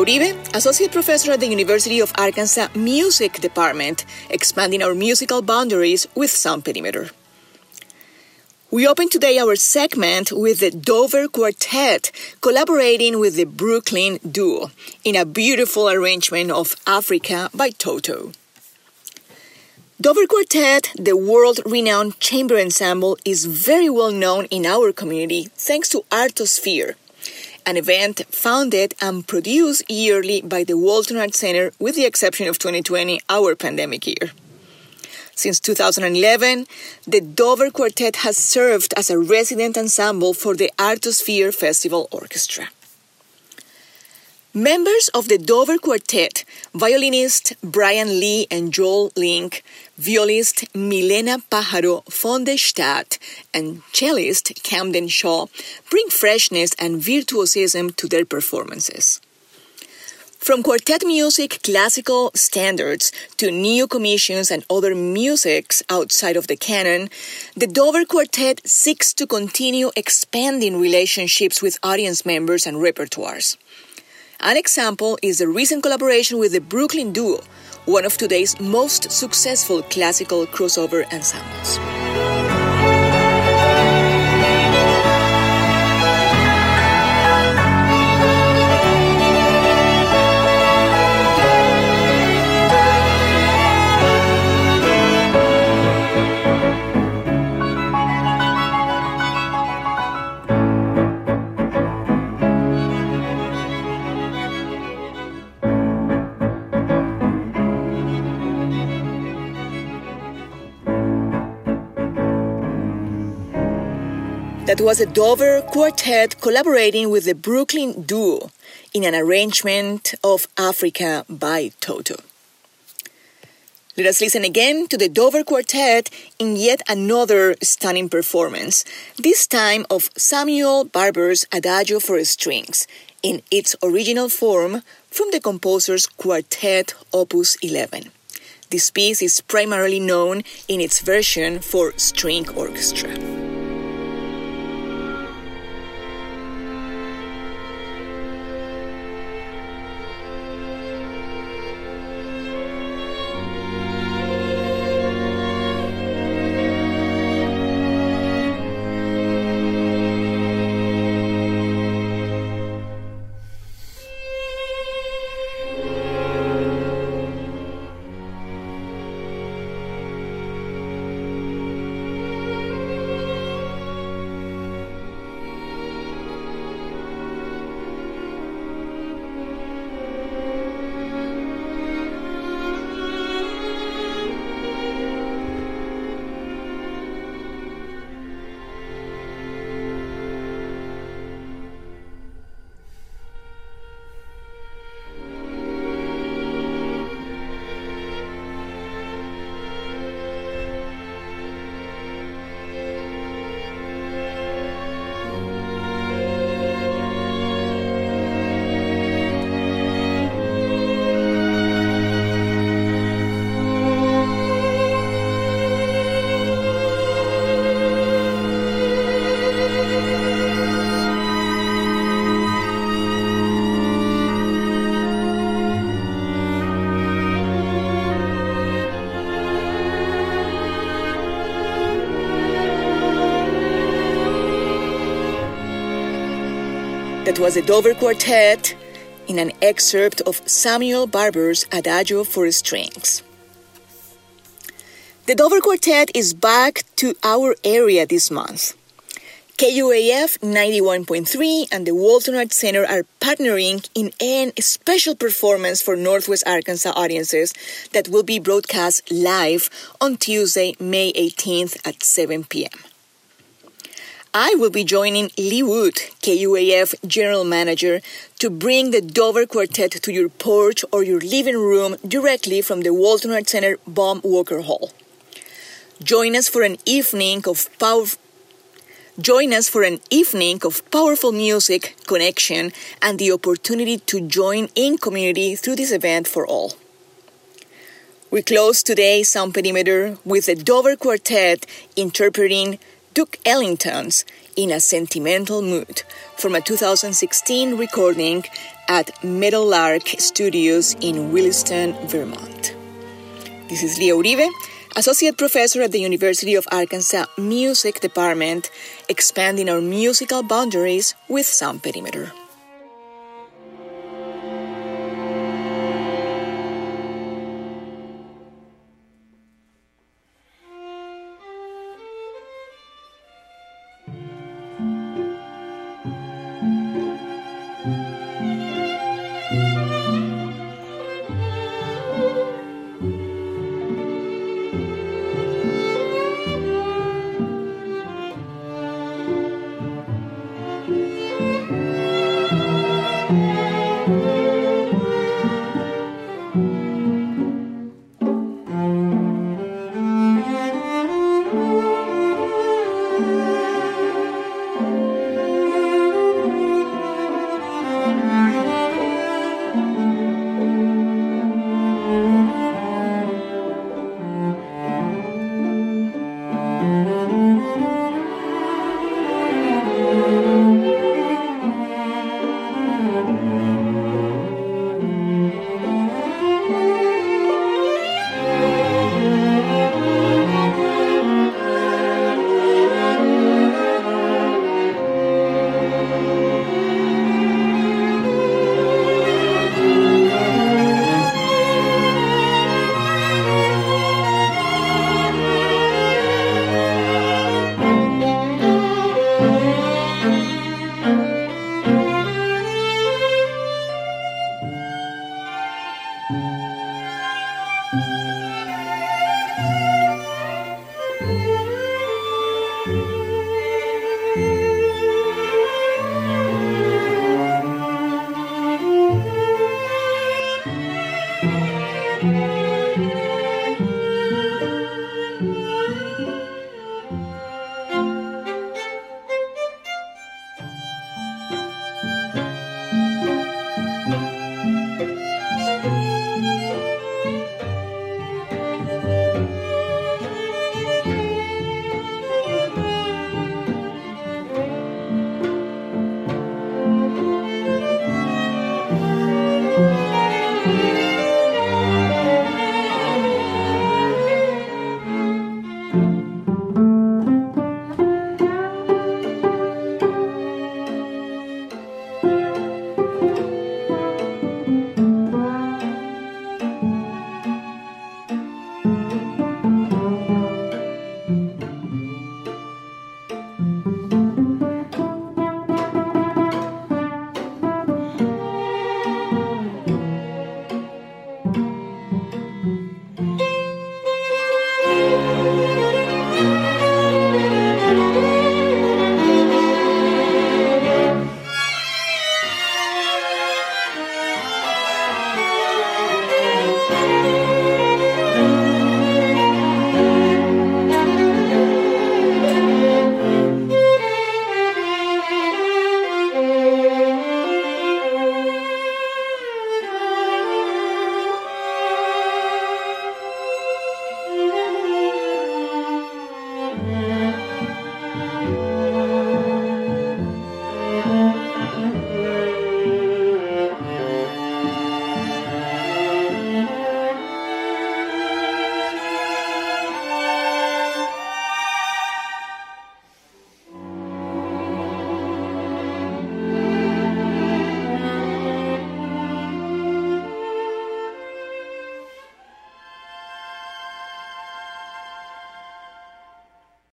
Uribe, Associate Professor at the University of Arkansas Music Department, expanding our musical boundaries with Sound Perimeter. We open today our segment with the Dover Quartet collaborating with the Brooklyn Duo in a beautiful arrangement of Africa by Toto. Dover Quartet, the world renowned chamber ensemble, is very well known in our community thanks to Artosphere, an event founded and produced yearly by the Walton Arts Center, with the exception of 2020, our pandemic year. Since 2011, the Dover Quartet has served as a resident ensemble for the Artosphere Festival Orchestra. Members of the Dover Quartet, violinist Bryan Lee and Joel Link, violist Milena Pájaro van de Stadt, and cellist Camden Shaw, bring freshness and virtuosism to their performances. From quartet music classical standards to new commissions and other musics outside of the canon, the Dover Quartet seeks to continue expanding relationships with audience members and repertoires. An example is the recent collaboration with the Brooklyn Duo, one of today's most successful classical crossover ensembles. That was a Dover quartet collaborating with the Brooklyn Duo in an arrangement of Africa by Toto. Let us listen again to the Dover Quartet in yet another stunning performance, this time of Samuel Barber's Adagio for Strings, in its original form from the composer's Quartet Opus 11. This piece is primarily known in its version for string orchestra. Was the Dover Quartet in an excerpt of Samuel Barber's Adagio for Strings. The Dover Quartet is back to our area this month. KUAF 91.3 and the Walton Arts Center are partnering in an special performance for Northwest Arkansas audiences that will be broadcast live on Tuesday, May 18th at 7 p.m. I will be joining Lee Wood, KUAF General Manager, to bring the Dover Quartet to your porch or your living room directly from the Walton Arts Center Baum Walker Hall. Join us for an evening of power. Join us for an evening of powerful music, connection, and the opportunity to join in community through this event for all. We close today's Sound Perimeter with the Dover Quartet interpreting Duke Ellington's in a sentimental mood from a 2016 recording at Meadowlark Studios in Williston, Vermont. This is Lia Uribe, Associate Professor at the University of Arkansas Music Department, expanding our musical boundaries with Sound Perimeter.